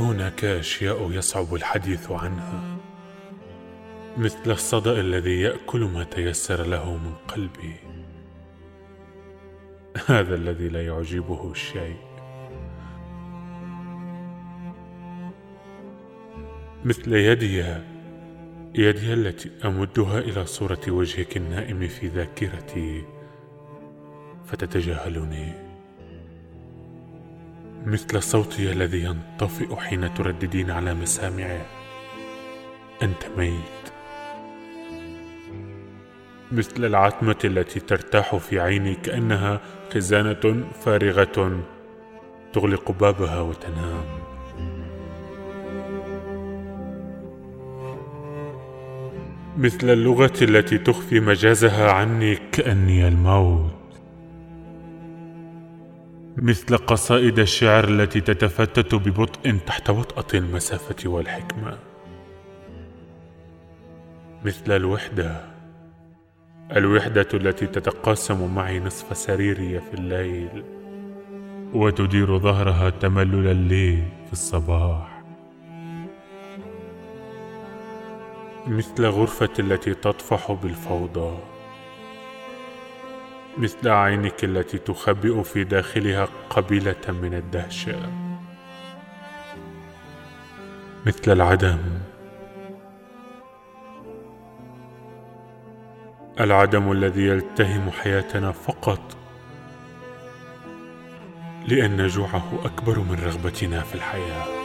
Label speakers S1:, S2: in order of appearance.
S1: هناك أشياء يصعب الحديث عنها. مثل الصدأ الذي يأكل ما تيسر له من قلبي. هذا الذي لا يعجبه الشيء مثل يدي يدي التي أمدها إلى صورة وجهك النائم في ذاكرتي فتتجاهلني. مثل صوتي الذي ينطفئ حين ترددين على مسامعي. أنت ميت. مثل العتمة التي ترتاح في عيني كأنها خزانة فارغة تغلق بابها وتنام. مثل اللغة التي تخفي مجازها عني كأني الموت. مثل قصائد الشعر التي تتفتت ببطء تحت وطأة المسافة والحكمة. مثل الوحدة. الوحدة التي تتقاسم معي نصف سريري في الليل وتدير ظهرها تملل الليل في الصباح. مثل غرفة التي تطفح بالفوضى. مثل عينك التي تخبئ في داخلها قبيلة من الدهشة. مثل العدم. العدم الذي يلتهم حياتنا فقط لأن جوعه أكبر من رغبتنا في الحياة.